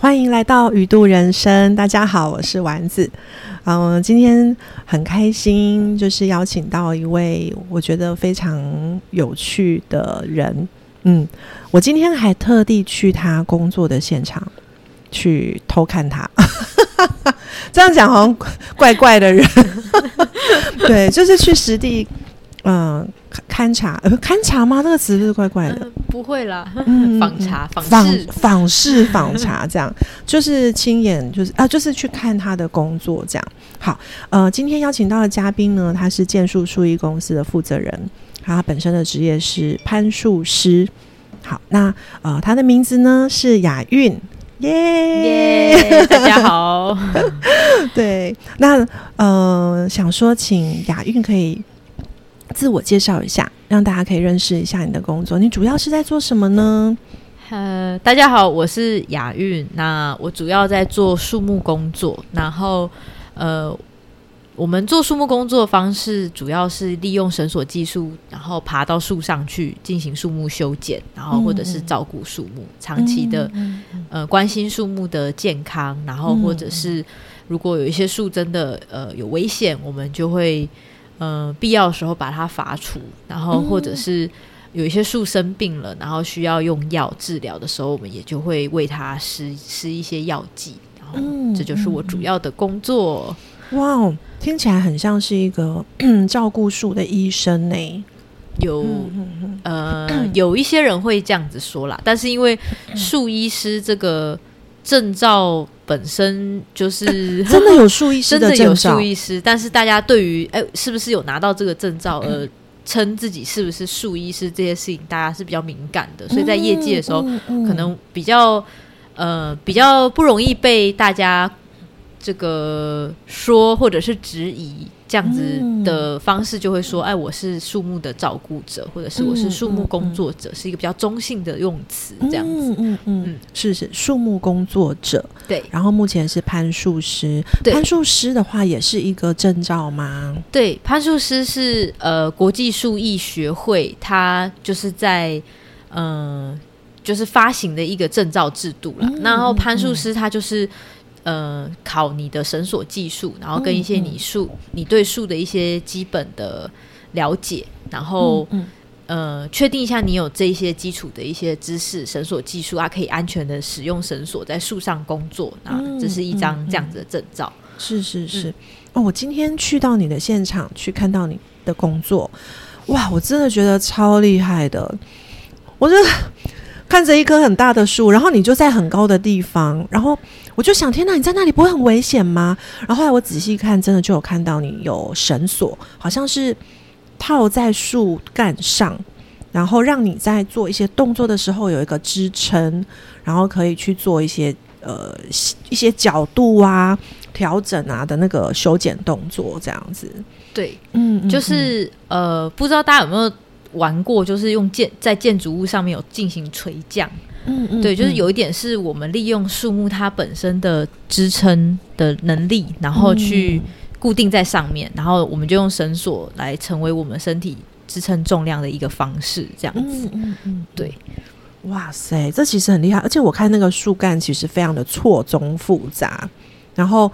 欢迎来到鱼度人生，大家好，我是丸子。嗯，今天很开心，就是邀请到一位我觉得非常有趣的人。嗯，我今天还特地去他工作的现场去偷看他。这样讲好像怪怪的人，对，就是去实地。嗯，勘察呃，勘察吗？这个词是不是怪怪的？不会啦，访查、访视、访视、访查，这样就是亲眼，就是啊，就是去看他的工作，这样。好，呃，今天邀请到的嘉宾呢，他是建树树艺公司的负责人，他本身的职业是攀树师。好，那呃，他的名字呢是雅韵，耶，大家好。对，那呃，想说请雅韵可以。自我介绍一下，让大家可以认识一下你的工作。你主要是在做什么呢？呃，大家好，我是雅韵。那我主要在做树木工作。然后，呃，我们做树木工作的方式主要是利用绳索技术，然后爬到树上去进行树木修剪，然后或者是照顾树木，长期的呃关心树木的健康。然后，或者是如果有一些树真的呃有危险，我们就会。嗯，必要的时候把它伐除，然后或者是有一些树生病了，然后需要用药治疗的时候，我们也就会为它施施一些药剂。然后，这就是我主要的工作。哇哦，听起来很像是一个照顾树的医生呢。有呃，有一些人会这样子说啦，但是因为树医师这个。证照本身就是 真的有树医师的 有树医师，但是大家对于哎是不是有拿到这个证照而称自己是不是树医师这些事情，大家是比较敏感的，所以在业界的时候可能比较呃比较不容易被大家这个说或者是质疑。这样子的方式就会说，哎，我是树木的照顾者，或者是我是树木工作者，是一个比较中性的用词。这样子，嗯嗯，是是树木工作者。对，然后目前是攀树师。攀树师的话，也是一个证照吗？对，攀树师是呃国际树艺学会，它就是在嗯就是发行的一个证照制度了。然后攀树师他就是。呃，考你的绳索技术，然后跟一些你树，你对树的一些基本的了解，然后呃，确定一下你有这些基础的一些知识，绳索技术啊，可以安全的使用绳索在树上工作啊，这是一张这样子的证照。是是是，哦，我今天去到你的现场去看到你的工作，哇，我真的觉得超厉害的，我就看着一棵很大的树，然后你就在很高的地方，然后。我就想，天哪，你在那里不会很危险吗？然后后来我仔细看，真的就有看到你有绳索，好像是套在树干上，然后让你在做一些动作的时候有一个支撑，然后可以去做一些呃一些角度啊、调整啊的那个修剪动作，这样子。对，嗯，就是呃，不知道大家有没有玩过，就是用建在建筑物上面有进行垂降。嗯嗯，对，就是有一点是我们利用树木它本身的支撑的能力，然后去固定在上面，然后我们就用绳索来成为我们身体支撑重量的一个方式，这样子。嗯嗯，对，哇塞，这其实很厉害，而且我看那个树干其实非常的错综复杂，然后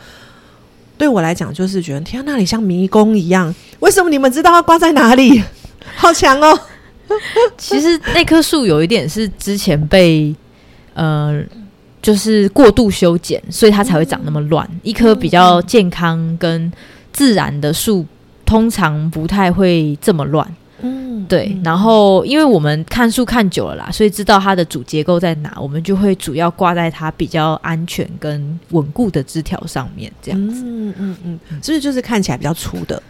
对我来讲就是觉得天，那里像迷宫一样，为什么你们知道它挂在哪里？好强哦！其实那棵树有一点是之前被呃，就是过度修剪，所以它才会长那么乱。一棵比较健康跟自然的树，通常不太会这么乱。嗯，对。然后，因为我们看树看久了啦，所以知道它的主结构在哪，我们就会主要挂在它比较安全跟稳固的枝条上面，这样子。嗯嗯嗯，是不是就是看起来比较粗的？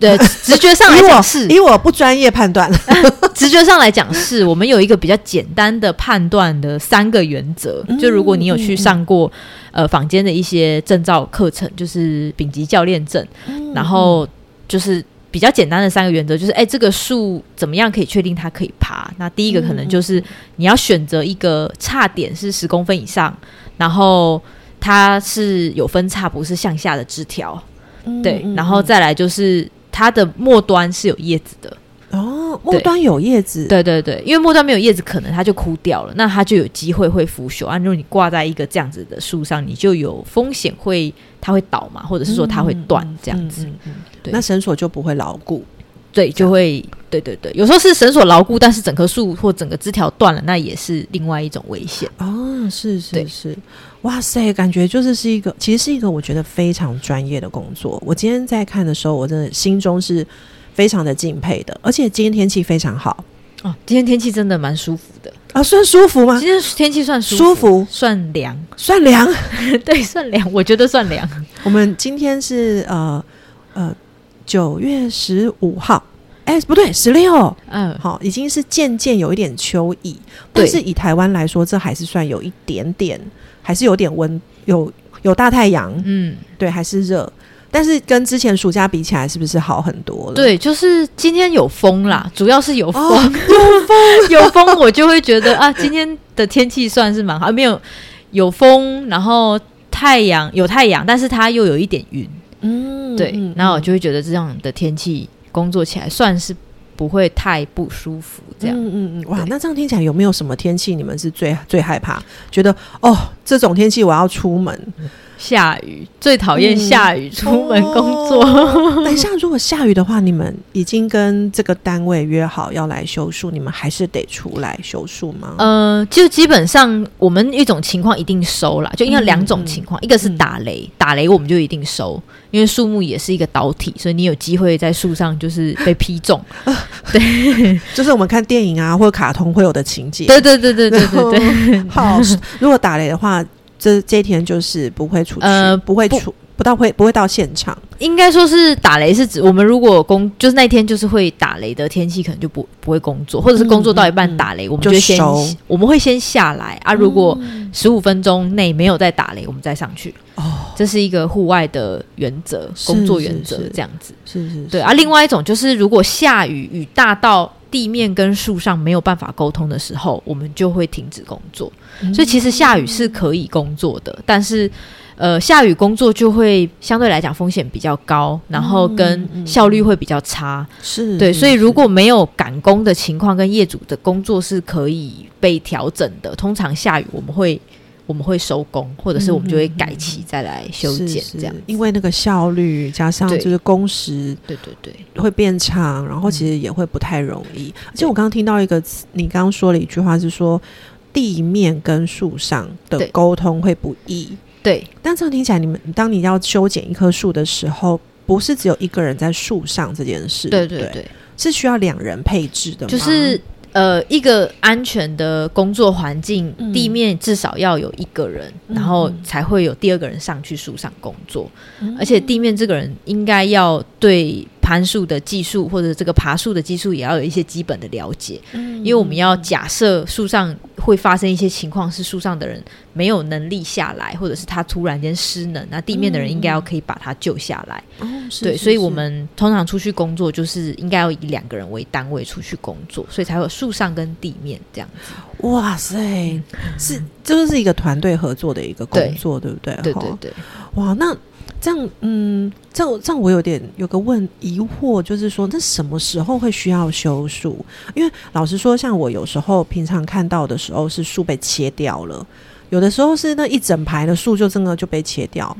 对，直觉上来讲是，以我不专业判断，直觉上来讲是我们有一个比较简单的判断的三个原则。就如果你有去上过呃坊间的一些证照课程，就是丙级教练证，然后就是比较简单的三个原则，就是哎，这个树怎么样可以确定它可以爬？那第一个可能就是你要选择一个差点是十公分以上，然后它是有分叉，不是向下的枝条。嗯对，嗯然后嗯再来就是它的末端是有叶子的。哦，末端有叶子，对对对，因为末端没有叶子，可能它就枯掉了，那它就有机会会腐朽。啊，如果你挂在一个这样子的树上，你就有风险会它会倒嘛，或者是说它会断这样子。嗯嗯嗯对那绳索就不会牢固。对，就会对对对，有时候是绳索牢固，但是整棵树或整个枝条断了，那也是另外一种危险。哦，是是是，哇塞，感觉就是是一个，其实是一个我觉得非常专业的工作。我今天在看的时候，我真的心中是非常的敬佩的，而且今天天气非常好哦，今天天气真的蛮舒服的，啊，算舒服吗今？天天气算舒舒服，算凉，算凉。对，算凉，我觉得算凉。我们今天是呃呃九月十五号，哎，不对，十六。嗯，好，已经是渐渐有一点秋意，但是以台湾来说，这还是算有一点点，还是有点温，有有大太阳，嗯，对，还是热。但是跟之前暑假比起来，是不是好很多了？，对，就是今天有风啦，主要是有风，哦有风，有风，我就会觉得啊，今天的天气算是蛮好，没有有风，然后太阳有太阳，但是它又有一点云，嗯对，嗯然后我就会觉得这样的天气工作起来算是不会太不舒服，这样。嗯嗯嗯，哇，那这样听起来有没有什么天气你们是最最害怕？觉得哦，这种天气我要出门。下雨最讨厌嗯下雨，出门工作。哦 等一下，如果下雨的话，你们已经跟这个单位约好要来修树，你们还是得出来修树吗？呃，就基本上我们一种情况一定收啦，就应该两种情况，一个是打雷，打雷我们就一定收，因为树木也是一个导体，所以你有机会在树上就是被劈中。对就是我们看电影啊或者卡通会有的情节。对对对对对对对，对。好，如果打雷的话，这这一天就是不会出去，呃不不会出，不到会不会到现场。应该说是打雷是指我们如果工就是那天就是会打雷的天气，可能就不不会工作，或者是工作到一半打雷，我们就就先收我们会先下来啊。如果十五分钟内没有再打雷，我们再上去。哦，这是一个户外的原则，工作原则这样子。是是，对啊，另外一种就是如果下雨，雨大到地面跟树上没有办法沟通的时候，我们就会停止工作。嗯所以其实下雨是可以工作的，但是呃，下雨工作就会相对来讲风险比较高，然后跟效率会比较差。是对，所以如果没有赶工的情况，跟业主的工作是可以被调整的。通常下雨我们会我们会收工，或者是我们就会改期再来修剪这样。是。因为那个效率加上就是工时对对对，会变长，然后其实也会不太容易。而且我刚刚听到一个词，你刚刚说了一句话是说地面跟树上的沟通会不易，对。但这样听起来，你们当你要修剪一棵树的时候，不是只有一个人在树上这件事，不对对。对，是需要两人配置的吗？就是呃，一个安全的工作环境，嗯。地面至少要有一个人，嗯。然后嗯才会有第二个人上去树上工作。嗯。而且地面这个人应该要对攀树的技术或者这个爬树的技术也要有一些基本的了解，嗯。因为我们要假设树上会发生一些情况，是树上的人没有能力下来，或者是他突然间失能，那地面的人应该要可以把他救下来。对，是所以我们通常出去工作，就是应该要以两个人为单位出去工作，所以才会有树上跟地面这样子。哇塞，是这就是一个团队合作的一个工作，对不对？对对对，哇，那这样，嗯，这样这样，我有点有个问疑惑，就是说，那什么时候会需要修树？因为老实说，像我有时候平常看到的时候，是树被切掉了，有的时候是那一整排的树就真的就被切掉。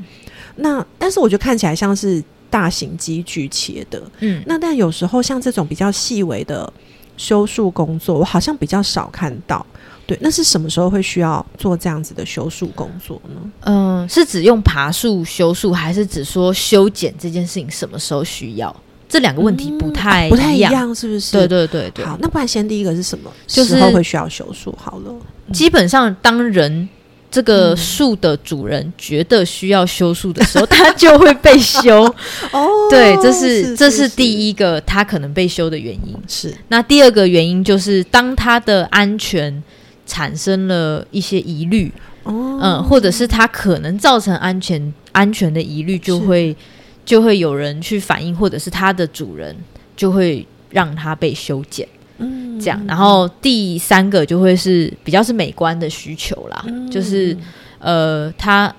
那但是我觉得看起来像是大型机具切的，嗯，那但有时候像这种比较细微的修树工作，我好像比较少看到。对，那是什么时候会需要做这样子的修树工作呢？嗯、是指用爬树修树，还是指说修剪这件事情什么时候需要？这两个问题不太、嗯不太一。样，是不是？对对对对，好，那不然先第一个是什么就是时候会需要修树？好了，基本上当人这个嗯树的主人觉得需要修树的时候，他就会被修。哦对，这是这是第一个他可能被修的原因。是那第二个原因就是，当他的安全产生了一些疑虑，哦，嗯，或者是它可能造成安全安全的疑虑，就会就会有人去反映，或者是它的主人就会让它被修剪，嗯。这样。然后第三个就会是比较是美观的需求啦，嗯。就是呃，他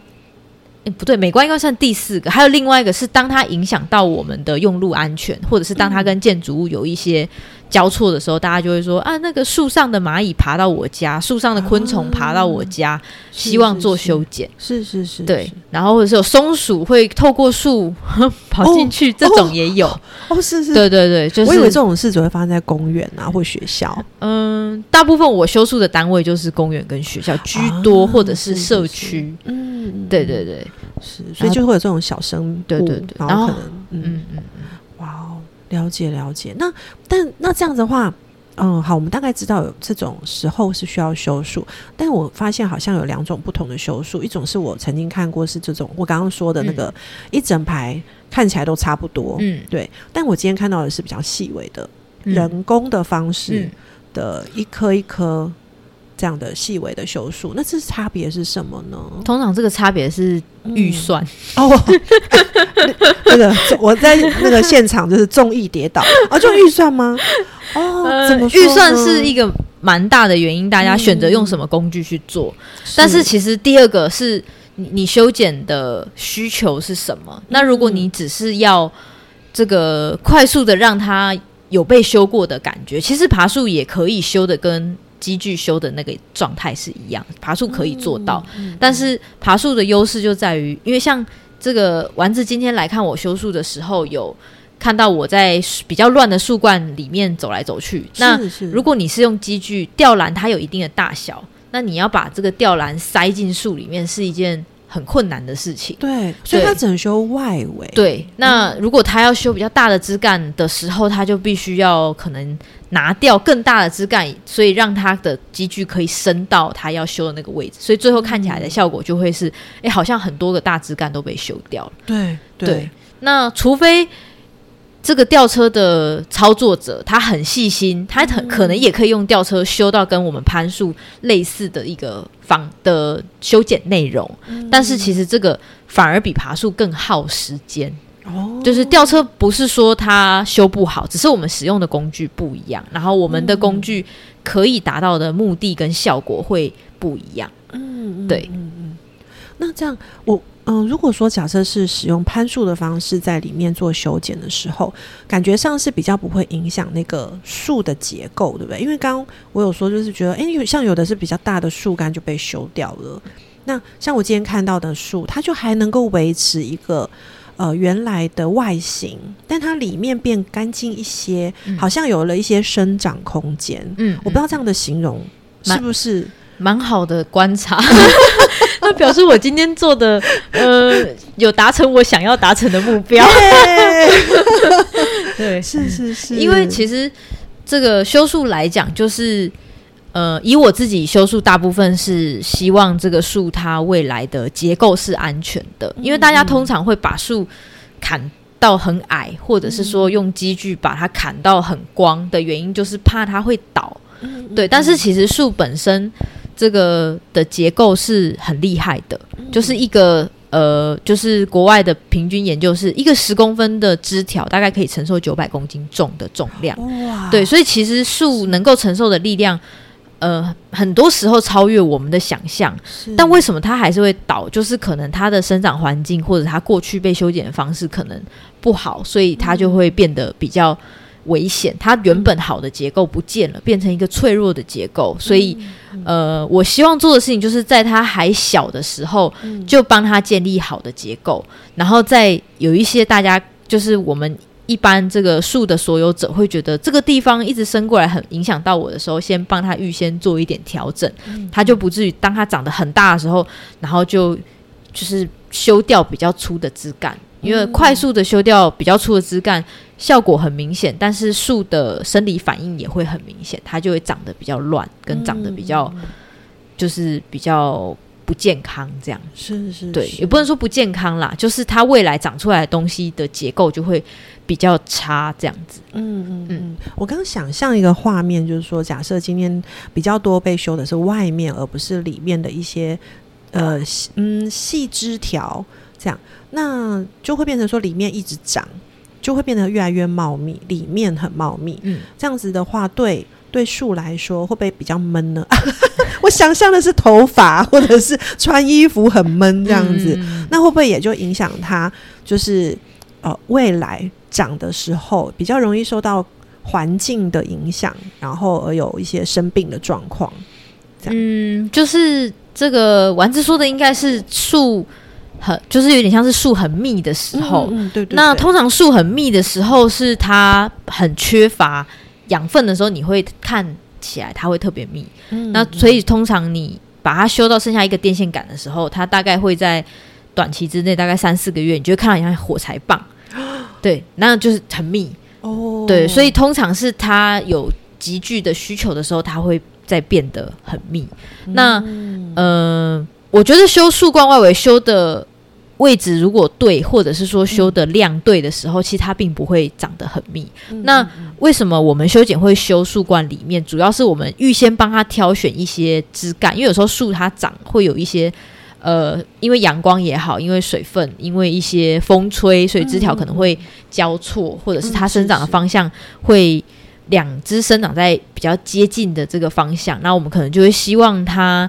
诶不对，美观应该算第四个，还有另外一个是当它影响到我们的用路安全，或者是当它跟建筑物有一些交错的时候，大家就会说啊，那个树上的蚂蚁爬到我家，树上的昆虫爬到我家，希望做修剪。是是是，对是，然后或者是有松鼠会透过树 跑进去，这种也有。哦，是是，对对对，就是我以为这种事只会发生在公园啊或学校。嗯，大部分我修树的单位就是公园跟学校居多，啊或者是社区。嗯，对对对，是，所以就会有这种小生物，对对对然然后后可能嗯，嗯了解了解。那但那这样子的话。嗯，好，我们大概知道有这种时候是需要修术，但我发现好像有两种不同的修术，一种是我曾经看过是这种我刚刚说的那个、一整排看起来都差不多，嗯对，但我今天看到的是比较细微的、嗯人工的方式嗯的一颗一颗这样的细微的修树，那这差别是什么呢？通常这个差别是预算。哦，那个我在那个现场就是综艺跌倒啊，就预算吗？哦，预算是一个蛮大的原因，大家选择用什么工具去做。但是其实第二个是你你修剪的需求是什么？那如果你只是要这个快速的让它有被修过的感觉，其实爬树也可以修的跟机具修的那个状态是一样，爬树可以做到。但是爬树的优势就在于，因为像这个丸子今天来看我修树的时候，有看到我在比较乱的树冠里面走来走去。那如果你是用机具吊篮，它有一定的大小，那你要把这个吊篮塞进树里面是一件很困难的事情。对，所以对它只能修外围，对，那如果他要修比较大的枝干的时候，他就必须要可能拿掉更大的枝干，所以让他的机具可以伸到他要修的那个位置，所以最后看起来的效果就会是，哎，好像很多个大枝干都被修掉了。对对，那除非这个吊车的操作者他很细心，他很可能也可以用吊车修到跟我们攀树类似的一个方的修剪内容，但是其实这个反而比爬树更耗时间。哦，就是吊车不是说它修不好，只是我们使用的工具不一样，然后我们的工具可以达到的目的跟效果会不一样。嗯，嗯对嗯嗯。那这样，我嗯、如果说假设是使用攀树的方式在里面做修剪的时候，感觉上是比较不会影响那个树的结构，对不对？因为刚刚我有说，就是觉得，诶，有像有的是比较大的树干就被修掉了，那像我今天看到的树，它就还能够维持一个。呃，原来的外形，但它里面变干净一些，嗯好像有了一些生长空间。嗯，我不知道这样的形容是不是蛮好的观察，那表示我今天做的呃有达成我想要达成的目标。对，是是是，因为其实这个修树来讲，就是呃，以我自己修树，大部分是希望这个树它未来的结构是安全的，因为大家通常会把树砍。到很矮，或者是说用机具把它砍到很光的原因，就是怕它会倒。对，但是其实树本身这个的结构是很厉害的，就是一个呃，就是国外的平均研究是一个十公分的枝条大概可以承受九百公斤重的重量。哇，对，所以其实树能够承受的力量，呃，很多时候超越我们的想象。但为什么它还是会倒？就是可能它的生长环境或者它过去被修剪的方式可能不好，所以它就会变得比较危险。它原本好的结构不见了，变成一个脆弱的结构。所以，呃，我希望做的事情就是在它还小的时候，就帮它建立好的结构，然后再有一些大家就是我们。一般这个树的所有者会觉得这个地方一直伸过来很影响到我的时候，先帮他预先做一点调整，它就不至于当它长得很大的时候，然后就就是修掉比较粗的枝干，因为快速的修掉比较粗的枝干效果很明显，但是树的生理反应也会很明显，它就会长得比较乱，跟长得比较就是比较不健康这样。是是，对，也不能说不健康啦，就是它未来长出来的东西的结构就会比较差，这样子。嗯嗯嗯，我刚刚想象一个画面，就是说，假设今天比较多被修的是外面，而不是里面的一些呃细嗯细枝条，这样，那就会变成说里面一直长，就会变得越来越茂密，里面很茂密。嗯，这样子的话，对对树来说会不会比较闷呢？我想象的是头发或者是穿衣服很闷这样子，嗯那会不会也就影响它就是呃未来长的时候比较容易受到环境的影响，然后而有一些生病的状况？这样嗯，就是这个丸子说的应该是树很，就是有点像是树很密的时候。嗯，嗯对对对那通常树很密的时候，是它很缺乏养分的时候，你会看起来它会特别密。嗯那所以通常你把它修到剩下一个电线杆的时候，它大概会在短期之内，大概三四个月，你就会看到很像火柴棒。对，那就是很密。哦，对，所以通常是它有急剧的需求的时候，它会再变得很密。那嗯呃，我觉得修树冠外围修的位置如果对，或者是说修的量对的时候，其实它并不会长得很密。嗯那为什么我们修剪会修树冠里面？主要是我们预先帮它挑选一些枝干，因为有时候树它长会有一些。呃，因为阳光也好，因为水分，因为一些风吹，所以枝条可能会交错，或者是它生长的方向会两只生长在比较接近的这个方向。那我们可能就会希望它，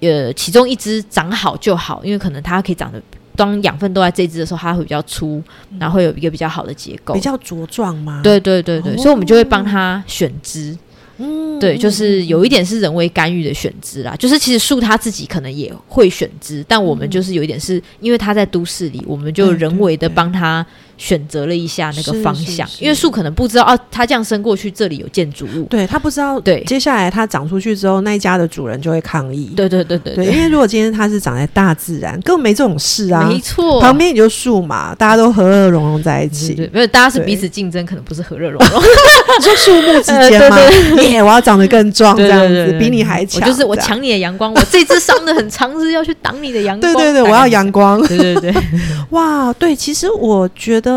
呃，其中一只长好就好，因为可能它可以长得，当养分都在这只的时候，它会比较粗，然后会有一个比较好的结构比。较茁壮吗？，对对对对，哦所以我们就会帮它选枝。嗯对，就是有一点是人为干预的选枝啦。就是其实树它自己可能也会选枝，但我们就是有一点是因为它在都市里，我们就人为的对帮它选择了一下那个方向，因为树可能不知道哦，它这样伸过去，这里有建筑物。对它不知道，对接下来它长出去之后，那一家的主人就会抗议。对对对对对，因为如果今天它是长在大自然，根本没这种事啊。没错，旁边也就树嘛，大家都和乐融融在一起。对，没有，大家是彼此竞争，可能不是和乐融融。你说树木之间吗？耶，我要长得更壮，这样子比你还强。就是我。抢你的阳光，我这只伤的很长，是要去挡你的阳光。对对对，我要阳光。对对对，哇，对，其实我觉得，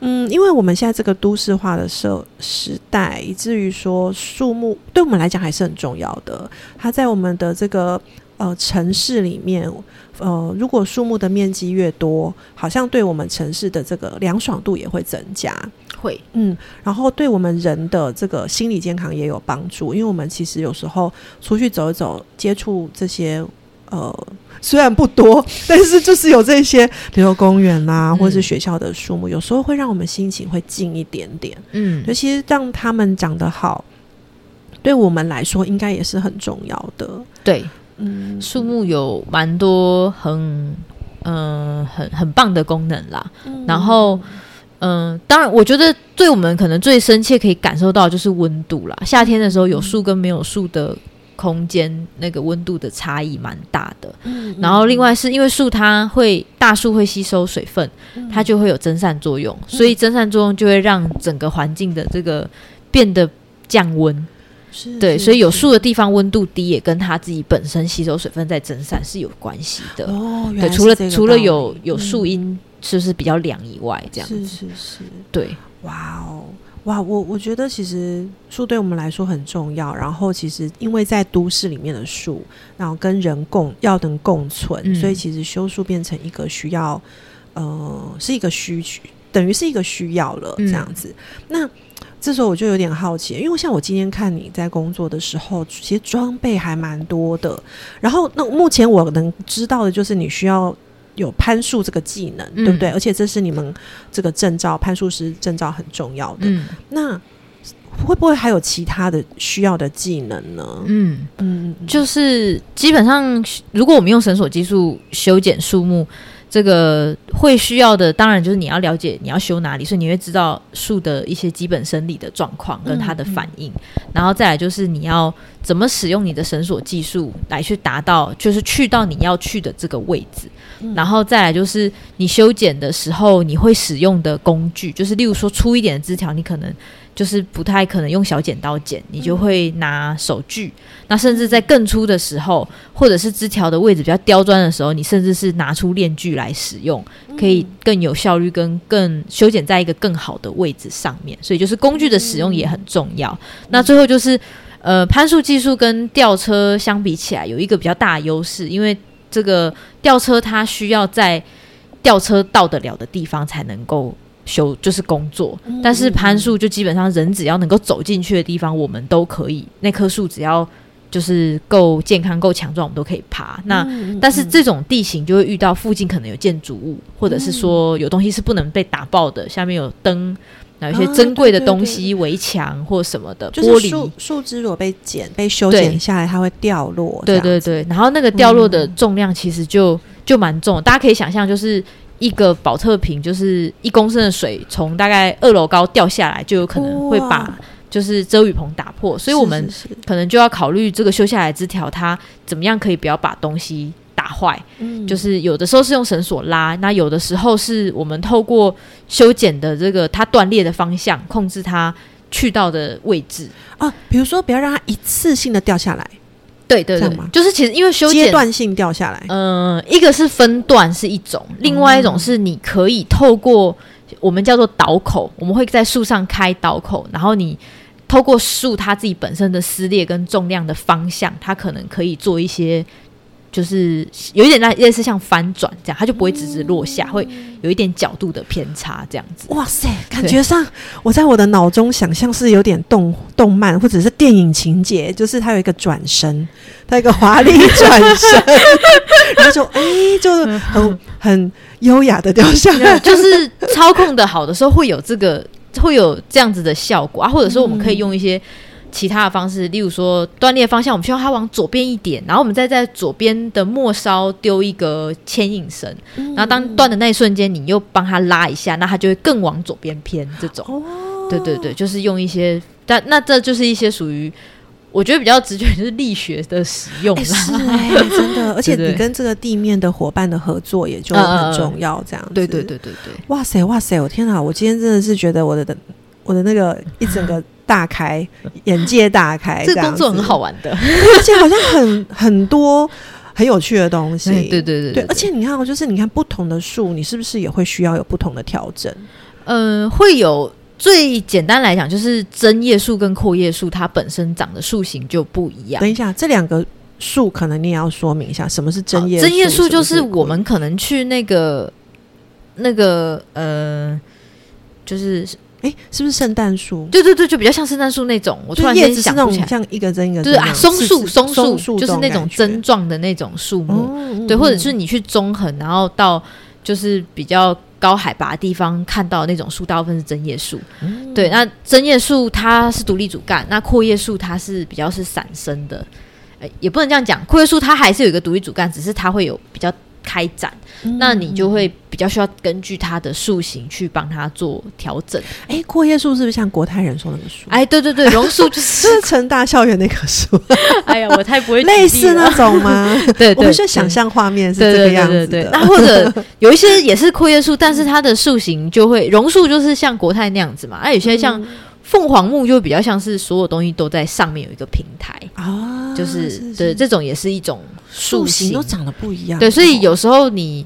嗯，因为我们现在这个都市化的社时代，以至于说树木对我们来讲还是很重要的。它在我们的这个呃城市里面，呃，如果树木的面积越多，好像对我们城市的这个凉爽度也会增加。会，嗯，然后对我们人的这个心理健康也有帮助，因为我们其实有时候出去走一走，接触这些呃，虽然不多，但是就是有这些，比如公园啦、嗯或者是学校的树木，有时候会让我们心情会静一点点。嗯尤其是让他们长得好，对我们来说应该也是很重要的。对，嗯，树木有蛮多很嗯、很很棒的功能啦。然后嗯、当然，我觉得对我们可能最深切可以感受到就是温度啦。夏天的时候，有树跟没有树的空间，那个温度的差异蛮大的。嗯然后另外是因为树它会大树会吸收水分，嗯它就会有蒸散作用，所以蒸散作用就会让整个环境的这个变得降温。是对，所以有树的地方温度低，也跟它自己本身吸收水分在蒸散是有关系的。哦，对，除了除了有有树荫是不是比较凉以外，这样是是是。对，哇哦，哇，我我觉得其实树对我们来说很重要。然后其实因为在都市里面的树，然后跟人共要能共存，嗯所以其实修树变成一个需要，呃，是一个需求，等于是一个需要了嗯这样子。那这时候我就有点好奇，因为像我今天看你在工作的时候，其实装备还蛮多的。然后那目前我能知道的就是你需要。有攀树这个技能，对不对？而且这是你们这个证照，攀树师证照很重要的。那会不会还有其他的需要的技能呢？嗯，嗯就是基本上，如果我们用绳索技术修剪树木，这个会需要的，当然就是你要了解你要修哪里，所以你会知道树的一些基本生理的状况跟它的反应，然后再来就是你要怎么使用你的绳索技术来去达到，就是去到你要去的这个位置，嗯。然后再来就是你修剪的时候你会使用的工具，就是例如说粗一点的枝条，你可能。就是不太可能用小剪刀剪，你就会拿手锯。那甚至在更粗的时候，或者是枝条的位置比较刁钻的时候，你甚至是拿出链锯来使用，可以更有效率跟更修剪在一个更好的位置上面。所以就是工具的使用也很重要。那最后就是呃，攀树技术跟吊车相比起来，有一个比较大的优势，因为这个吊车它需要在吊车到得了的地方才能够。修就是工作，嗯但是攀树就基本上人只要能够走进去的地方，我们都可以。那棵树只要就是够健康、够强壮，我们都可以爬。那嗯但是这种地形就会遇到附近可能有建筑物，或者是说有东西是不能被打爆的，下面有灯，然后有一些啊珍贵的东西、围墙或什么的玻就是树璃。树枝如果被剪被修剪下来，它会掉落。对对对，然后那个掉落的嗯重量其实就、就蛮重，大家可以想象，就是一个保特瓶，就是一公升的水从大概二楼高掉下来，就有可能会把就是遮雨棚打破，所以我们可能就要考虑这个修下来枝条它怎么样可以不要把东西打坏。嗯就是有的时候是用绳索拉，那有的时候是我们透过修剪的这个它断裂的方向，控制它去到的位置。啊，比如说不要让它一次性的掉下来，对对对就是其实因为修剪，阶段性掉下来。嗯、一个是分段是一种，另外一种是你可以透过我们叫做导口，我们会在树上开导口，然后你。透过树它自己本身的撕裂跟重量的方向，它可能可以做一些，就是有一点类类似像翻转这样，它就不会直直落下，会有一点角度的偏差这样子。哇塞，感觉上我在我的脑中想象是有点动动漫或者是电影情节，就是它有一个转身，它有一个华丽 转身，然后就哎、就很很优雅的掉下来。就是操控的好的时候会有这个会有这样子的效果啊，或者说我们可以用一些其他的方式，例如说断裂方向，我们希望它往左边一点，然后我们再在左边的末梢丢一个牵引绳，然后当断的那一瞬间，你又帮它拉一下，那它就会更往左边偏。这种，哦对对对，就是用一些，但那这就是一些属于。我觉得比较直觉就是力学的使用是哎、真的，而且你跟这个地面的伙伴的合作也就很重要，这样子。对对对对对，哇塞哇塞！我天哪，我今天真的是觉得我的我的那个一整个大开，眼界大开，这个工作很好，玩的，而且好像很很多很有趣的东西。对对对对，而且你看哦，就是你看不同的树，你是不是也会需要有不同的调整？嗯，会有最简单来讲，就是针叶树跟阔叶树，它本身长的树形就不一样等。一下，这两个树可能你也要说明一下，什么是针叶好针叶树就是我们可能去那个那个呃，就是哎，是不是圣诞树？对对对，就比较像圣诞树那种。我突然间想不起来，像一个针一个就是啊，松树松树树就是那种针状的那种树木。哦对，或者嗯是你去中横，然后到就是比较高海拔的地方看到那种树，大部分是针叶树。嗯对，那针叶树它是独立主干，那阔叶树它是比较是散生的。呃，也不能这样讲，阔叶树它还是有一个独立主干，只是它会有比较开展，嗯。那你就会比较需要根据它的树形去帮它做调整。哎，阔叶树是不是像国泰人寿那个树？哎，对对对，榕树就是，是成大校园那棵树，哎呀，我太不会类似那了种吗？对对，我们就对想象画面是这个样子的。那或者有一些也是阔叶树，但是它的树形就会榕树就是像国泰那样子嘛，啊，有些像嗯。凤凰木就比较像是所有东西都在上面有一个平台，啊，就是对这种也是一种树形形都长得不一样。对，所以有时候你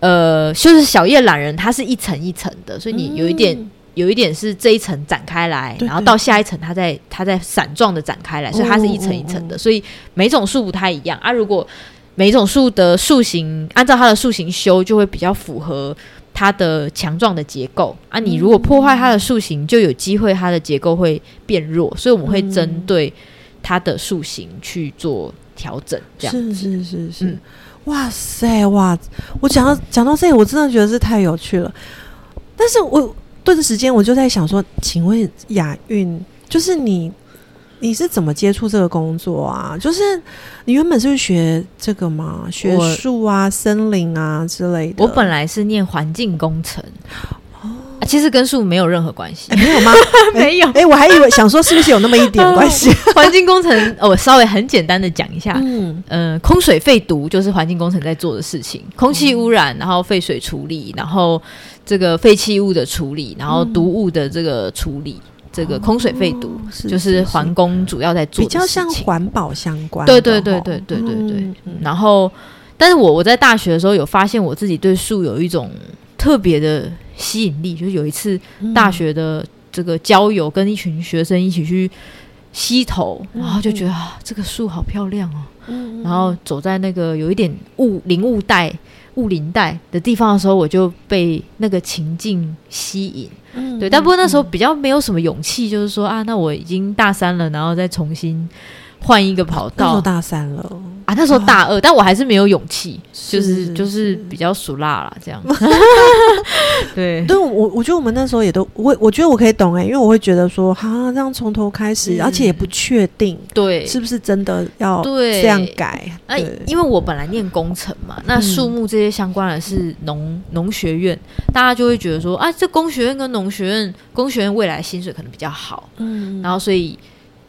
呃，就是小叶懒人，它是一层一层的，所以你有一点。嗯有一点是这一层展开来，然后到下一层它再它再散状的展开来，所以它是一层一层的，所以每种树不太一样啊。如果每种树的树形按照它的树形修，就会比较符合它的强壮的结构啊。你如果破坏它的树形，就有机会它的结构会变弱，所以我们会针对它的树形去做调整，这样是是是是，嗯哇塞哇！我讲到讲到这里，我真的觉得是太有趣了。但是我顿时间我就在想说，请问雅韵，就是你你是怎么接触这个工作啊？就是你原本是学这个吗？学我树啊、森林啊之类的。我本来是念环境工程，啊其实跟树没有任何关系哎。没有吗？没有哎、我还以为想说是不是有那么一点关系？环境工程，哦我稍微很简单的讲一下，嗯，呃，空水废毒就是环境工程在做的事情，空气污染，然后废水处理，然后这个废弃物的处理，然后毒物的这个处理，这个空水废毒、就是环工主要在做比较的事情像环保相关的对哦。对对对对对对嗯嗯然后，但是我我在大学的时候有发现我自己对树有一种特别的吸引力，就是有一次嗯大学的这个郊游，跟一群学生一起去溪头，然后就觉得啊，这个树好漂亮哦。嗯然后走在那个有一点雾林雾带，雾林带的地方的时候，我就被那个情境吸引。嗯对，但不过那时候比较没有什么勇气，就是说啊，那我已经大三了，然后再重新换一个跑道。大三了，啊。那时候大二，但我还是没有勇气，就是是就是比较俗辣啦，这样。对，对我，我觉得我们那时候也都，我我觉得我可以懂哎、因为我会觉得说，哈，这样从头开始，嗯。而且也不确定对，是不是真的要对。这样改。那对。因为我本来念工程嘛，那嗯。树木这些相关的是农农学院，大家就会觉得说啊，这工学院跟农学院，工学院未来薪水可能比较好，嗯，然后所以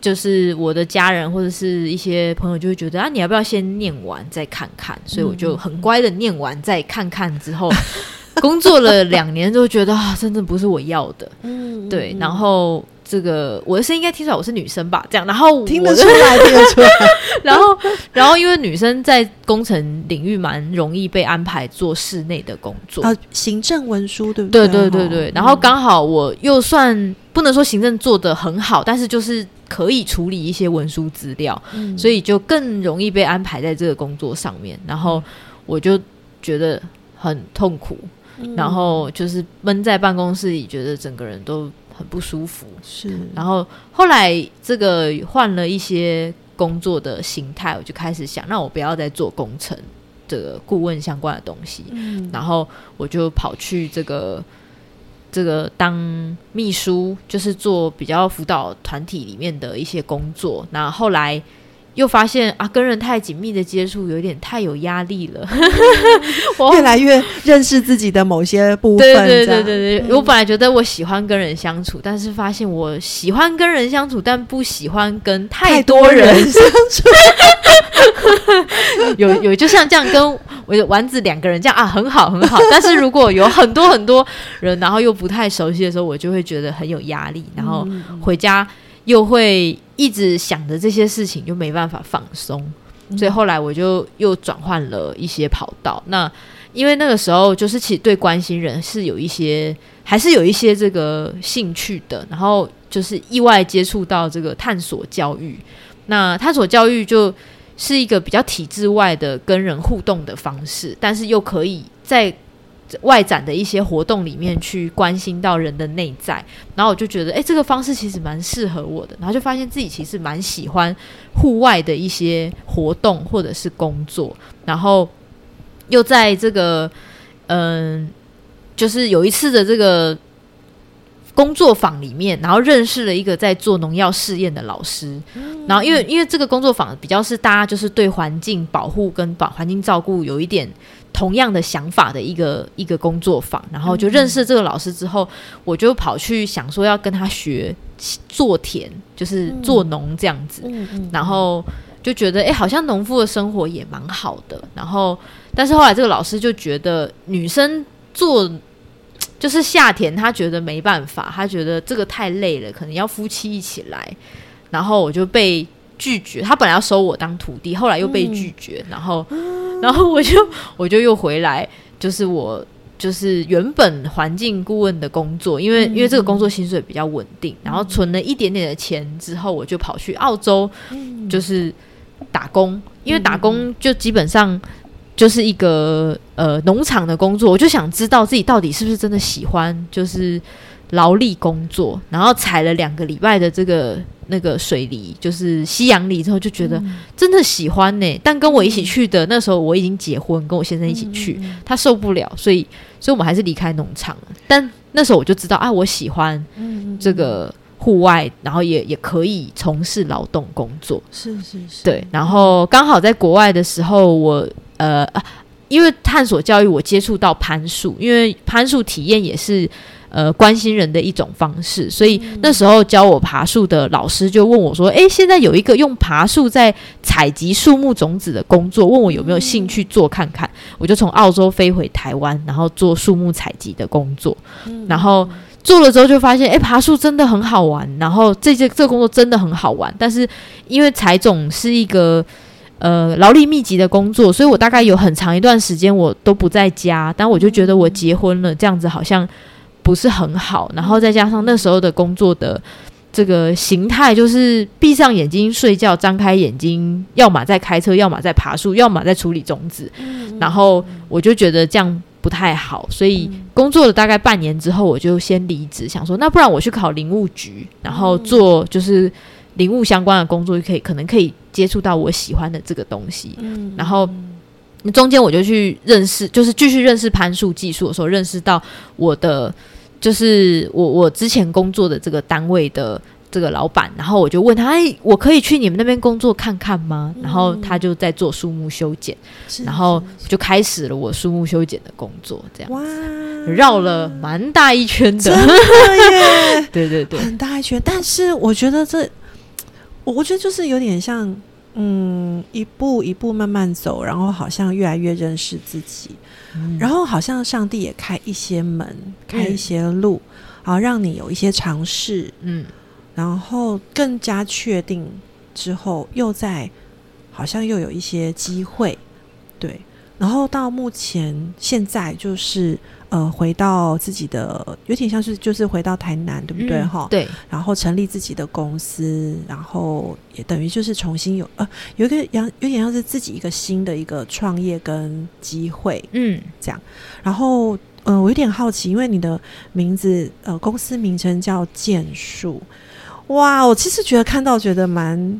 就是我的家人或者是一些朋友就会觉得啊，你要不要先念完再看看？所以我就很乖的念完再看看之后，工作了两年就觉得啊，真的不是我要的，嗯对，然后。这个我的声音应该听出来我是女生吧？这样，然后听我的得出来，听得出来，然后，然后因为女生在工程领域蛮容易被安排做室内的工作，啊，行政文书对不对对对对对。然后刚好我又算不能说行政做的很好，但是就是可以处理一些文书资料，嗯所以就更容易被安排在这个工作上面。然后我就觉得很痛苦，嗯然后就是闷在办公室里，觉得整个人都很不舒服。是，然后后来这个换了一些工作的形态，我就开始想，那我不要再做工程这个顾问相关的东西，嗯然后我就跑去这个这个当秘书，就是做比较辅导团体里面的一些工作。那后来又发现啊，跟人太紧密的接触有一点太有压力了。我越来越认识自己的某些部分，对对对对对，我本来觉得我喜欢跟人相处，但是发现我喜欢跟人相处，但不喜欢跟太多人相处，有有，就像这样跟我丸子两个人这样啊，很好很好。但是如果有很多很多人，然后又不太熟悉的时候，我就会觉得很有压力，然后嗯。回家又会一直想着这些事情，就没办法放松。所以后来我就又转换了一些跑道。那因为那个时候就是其实对关心人是有一些，还是有一些这个兴趣的。然后就是意外接触到这个探索教育。那探索教育就是一个比较体制外的跟人互动的方式，但是又可以在外展的一些活动里面去关心到人的内在。然后我就觉得，哎、这个方式其实蛮适合我的。然后就发现自己其实蛮喜欢户外的一些活动或者是工作，然后又在这个嗯、就是有一次的这个工作坊里面，然后认识了一个在做农药试验的老师。然后因为因为这个工作坊比较是大家就是对环境保护跟保环境照顾有一点同样的想法的一个一个工作坊，然后就认识这个老师之后，我就跑去想说要跟他学做田，就是做农这样子。然后就觉得，哎、好像农夫的生活也蛮好的。然后，但是后来这个老师就觉得女生做就是夏田，他觉得没办法，他觉得这个太累了，可能要夫妻一起来。然后我就被拒绝，他本来要收我当徒弟，后来又被拒绝，然后，然后我就我就又回来，就是我。就是原本环境顾问的工作，因为、因为这个工作薪水比较稳定，然后存了一点点的钱之后，我就跑去澳洲，就是打工，因为打工就基本上就是一个呃农场的工作，我就想知道自己到底是不是真的喜欢，就是劳力工作，然后踩了两个礼拜的这个那个水泥，就是西洋梨之后，就觉得真的喜欢呢、但跟我一起去的那时候我已经结婚，跟我先生一起去，他受不了，所以所以我们还是离开农场了。但那时候我就知道啊，我喜欢这个户外，然后也也可以从事劳动工作。是是是，对，然后刚好在国外的时候，我呃啊，因为探索教育，我接触到攀树，因为攀树体验也是呃关心人的一种方式，所以那时候教我爬树的老师就问我说：“诶，现在有一个用爬树在采集树木种子的工作，问我有没有兴趣做看看。”我就从澳洲飞回台湾，然后做树木采集的工作，然后。做了之后就发现，哎、爬树真的很好玩，然后这些这个工作真的很好玩，但是因为采种是一个呃劳力密集的工作，所以我大概有很长一段时间我都不在家，但我就觉得我结婚了，这样子好像不是很好，然后再加上那时候的工作的这个形态就是闭上眼睛睡觉，张开眼睛，要么在开车，要么在爬树，要么在处理种子。然后我就觉得这样不太好，所以工作了大概半年之后，我就先离职，想说那不然我去考林务局，然后做就是林务相关的工作，就可以可能可以接触到我喜欢的这个东西。然后中间我就去认识，就是继续认识攀树技术的时候，认识到我的。就是我我之前工作的这个单位的这个老板，然后我就问他，哎，我可以去你们那边工作看看吗？然后他就在做树木修剪，然后就开始了我树木修剪的工作，这样哇，绕了蛮大一圈的，对对对，很大一圈。但是我觉得这，我我觉得就是有点像。嗯，一步一步慢慢走，然后好像越来越认识自己，然后好像上帝也开一些门，开一些路，啊，让你有一些尝试，嗯，然后更加确定之后，又在好像又有一些机会，对，然后到目前现在就是。呃，回到自己的，有点像是就是回到台南，对不对？哈，对。然后成立自己的公司，然后也等于就是重新有呃，有一个样，有点像是自己一个新的一个创业跟机会，嗯，这样。然后，呃，我有点好奇，因为你的名字，呃，公司名称叫建树，哇，我其实觉得看到觉得蛮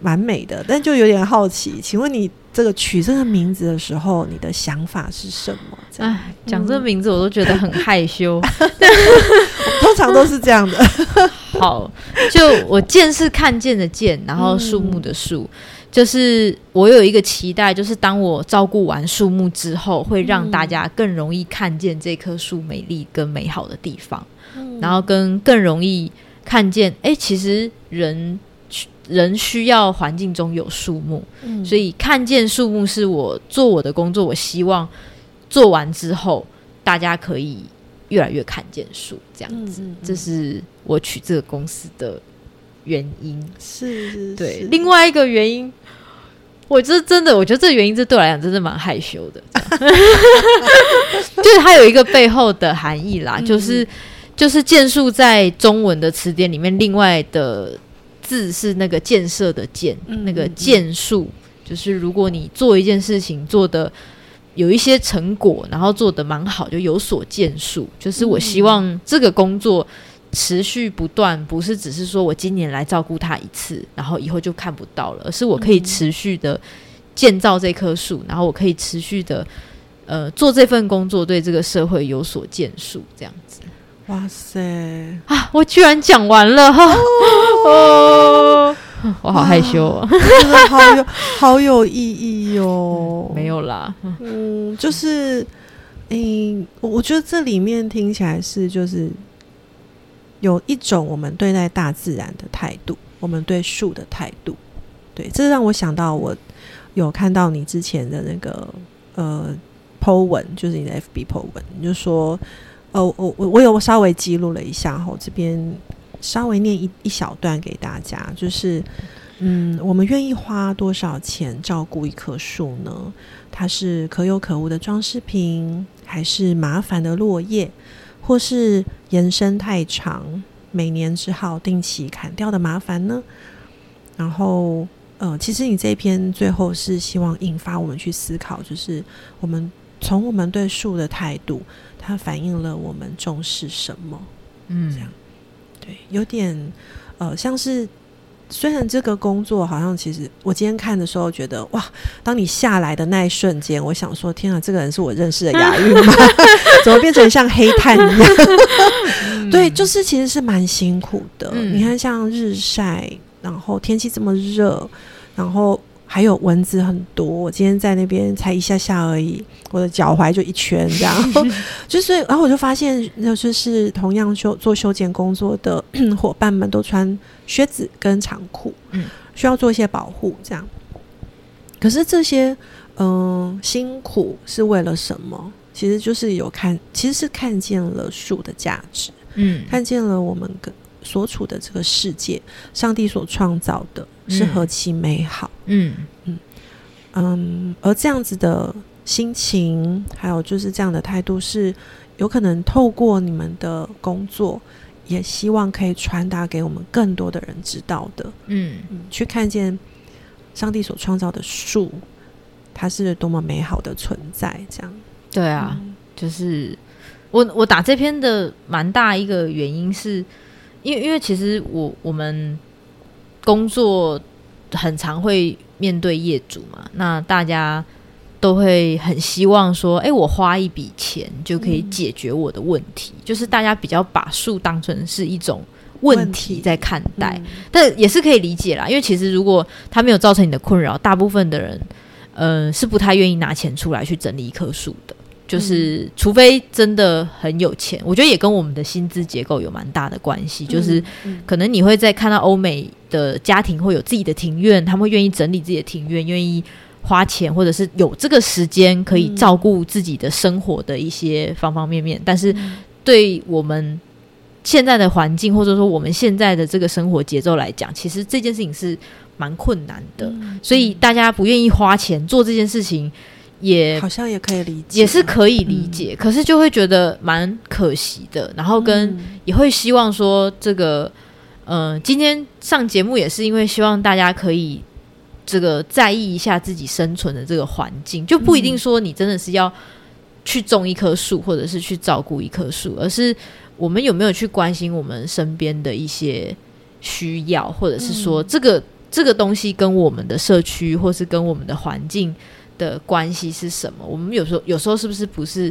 蛮美的，但就有点好奇，请问你？这个取这个名字的时候，你的想法是什么？哎，讲这个名字我都觉得很害羞。通常都是这样的。好，就我见是看见的见，然后树木的树，就是我有一个期待，就是当我照顾完树木之后，会让大家更容易看见这棵树美丽跟美好的地方，然后跟更容易看见，哎，其实人。人需要环境中有树木，所以看见树木是我做我的工作。我希望做完之后，大家可以越来越看见树，这样子。这是我取这个公司的原因。是，对。另外一个原因，我这真的，我觉得这原因这对我来讲真的蛮害羞的。就是它有一个背后的含义啦，就是就是建树在中文的词典里面，另外的。字是那个建设的建，那个建树，就是如果你做一件事情做的有一些成果，然后做的蛮好，就有所建树。就是我希望这个工作持续不断，不是只是说我今年来照顾他一次，然后以后就看不到了，而是我可以持续的建造这棵树，然后我可以持续的呃做这份工作，对这个社会有所建树，这样子。哇塞！啊，我居然讲完了哈！哦，我好害羞啊，真的好有 好有意义哟。没有啦，嗯，就是，嗯，我觉得这里面听起来是就是有一种我们对待大自然的态度，我们对树的态度。对，这让我想到我有看到你之前的那个呃 Po 文，就是你的 FB Po 文，你就说。呃，我我我有稍微记录了一下哈，这边稍微念一一小段给大家，就是，嗯，我们愿意花多少钱照顾一棵树呢？它是可有可无的装饰品，还是麻烦的落叶，或是延伸太长，每年只好定期砍掉的麻烦呢？然后，呃，其实你这篇最后是希望引发我们去思考，就是我们从我们对树的态度。它反映了我们重视什么，嗯，这样，对，有点呃，像是虽然这个工作好像其实我今天看的时候觉得哇，当你下来的那一瞬间，我想说天啊，这个人是我认识的雅韵吗？怎么变成像黑炭一样？对，就是其实是蛮辛苦的。你看，像日晒，然后天气这么热，然后。还有蚊子很多，我今天在那边才一下下而已，我的脚踝就一圈这样，就是，然后我就发现，就是同样修做修剪工作的 伙伴们都穿靴子跟长裤，嗯，需要做一些保护，这样。可是这些，嗯，辛苦是为了什么？其实就是有看，其实是看见了树的价值，嗯，看见了我们跟。所处的这个世界，上帝所创造的是何其美好！嗯嗯嗯，而这样子的心情，还有就是这样的态度，是有可能透过你们的工作，也希望可以传达给我们更多的人知道的。嗯嗯，去看见上帝所创造的树，它是多么美好的存在。这样，对啊，嗯就是我我打这篇的蛮大一个原因是，因为因为其实我我们工作很常会面对业主嘛，那大家都会很希望说，哎、我花一笔钱就可以解决我的问题，就是大家比较把树当成是一种问题在看待，但也是可以理解啦，因为其实如果它没有造成你的困扰，大部分的人，呃，是不太愿意拿钱出来去整理一棵树的。就是，除非真的很有钱，我觉得也跟我们的薪资结构有蛮大的关系。就是嗯可能你会在看到欧美的家庭会有自己的庭院，他们会愿意整理自己的庭院，愿意花钱，或者是有这个时间可以嗯照顾自己的生活的一些方方面面。但是嗯对我们现在的环境，或者说我们现在的这个生活节奏来讲，其实这件事情是蛮困难的。嗯所以大家不愿意花钱做这件事情，也好像也可以理解，也是可以理解，可是就会觉得蛮可惜的。然后跟、嗯。也会希望说，这个呃，今天上节目也是因为希望大家可以这个在意一下自己生存的这个环境，就不一定说你真的是要去种一棵树，或者是去照顾一棵树，而是我们有没有去关心我们身边的一些需要，或者是说嗯。这个、这个东西跟我们的社区或是跟我们的环境的关系是什么？我们有时候有时候是不是不是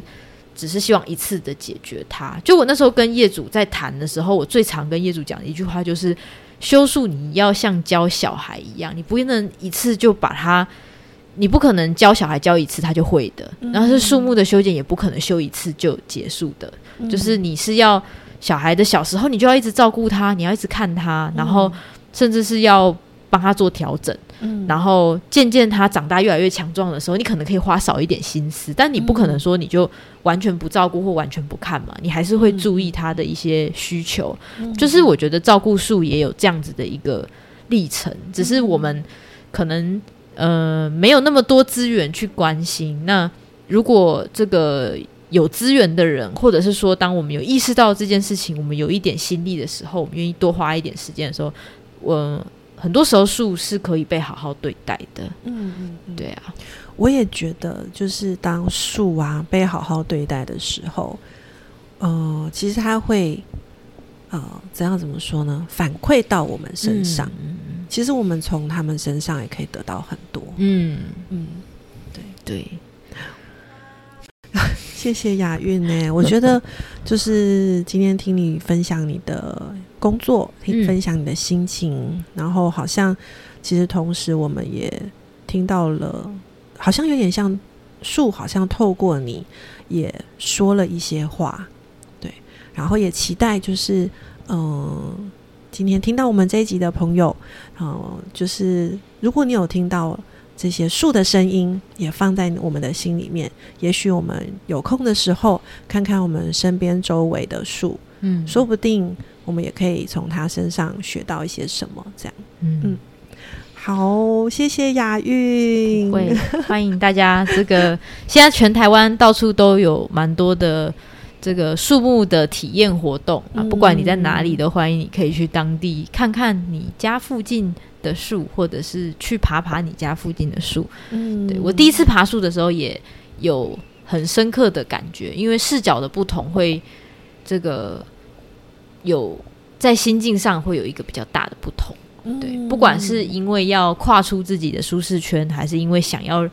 只是希望一次的解决它？就我那时候跟业主在谈的时候，我最常跟业主讲的一句话就是：修树你要像教小孩一样，你不能一次就把它。你不可能教小孩教一次他就会的，嗯然后是树木的修剪也不可能修一次就结束的，嗯就是你是要小孩的小时候，你就要一直照顾他，你要一直看他，然后甚至是要帮他做调整，嗯然后渐渐他长大越来越强壮的时候，你可能可以花少一点心思，但你不可能说你就完全不照顾或完全不看嘛，你还是会注意他的一些需求。嗯就是我觉得照顾树也有这样子的一个历程，只是我们可能呃没有那么多资源去关心。那如果这个有资源的人，或者是说当我们有意识到这件事情，我们有一点心力的时候，我们愿意多花一点时间的时候，我很多时候树是可以被好好对待的。嗯嗯嗯对啊，我也觉得，就是当树啊被好好对待的时候，呃，其实它会呃怎样怎么说呢？反馈到我们身上。嗯其实我们从他们身上也可以得到很多。嗯，嗯，对对，谢谢雅韵呢。我觉得就是今天听你分享你的工作，听嗯分享你的心情，然后好像其实同时我们也听到了，好像有点像树，好像透过你也说了一些话，对，然后也期待就是嗯、呃今天听到我们这一集的朋友，呃，就是如果你有听到这些树的声音，也放在我们的心里面。也许我们有空的时候，看看我们身边周围的树，嗯，说不定我们也可以从他身上学到一些什么。这样，嗯嗯好，谢谢雅韵。会 欢迎大家。这个现在全台湾到处都有蛮多的这个树木的体验活动啊，嗯不管你在哪里，都欢迎你可以去当地看看你家附近的树，或者是去爬爬你家附近的树。嗯对我第一次爬树的时候也有很深刻的感觉，因为视角的不同会这个有在心境上会有一个比较大的不同。对，嗯不管是因为要跨出自己的舒适圈，还是因为想要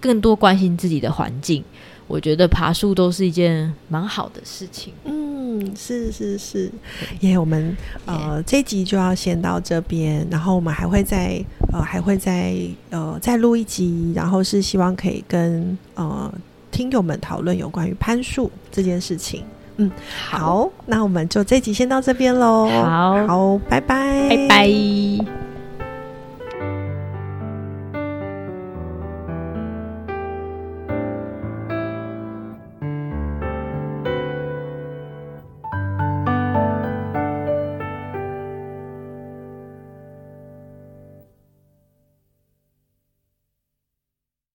更多关心自己的环境，我觉得爬树都是一件蛮好的事情。嗯，是是是，耶、我们呃这一集就要先到这边，然后我们还会再呃还会再呃再录一集，然后是希望可以跟呃听友们讨论有关于攀树这件事情。嗯，好，那我们就这集先到这边喽。好好，拜拜，拜拜。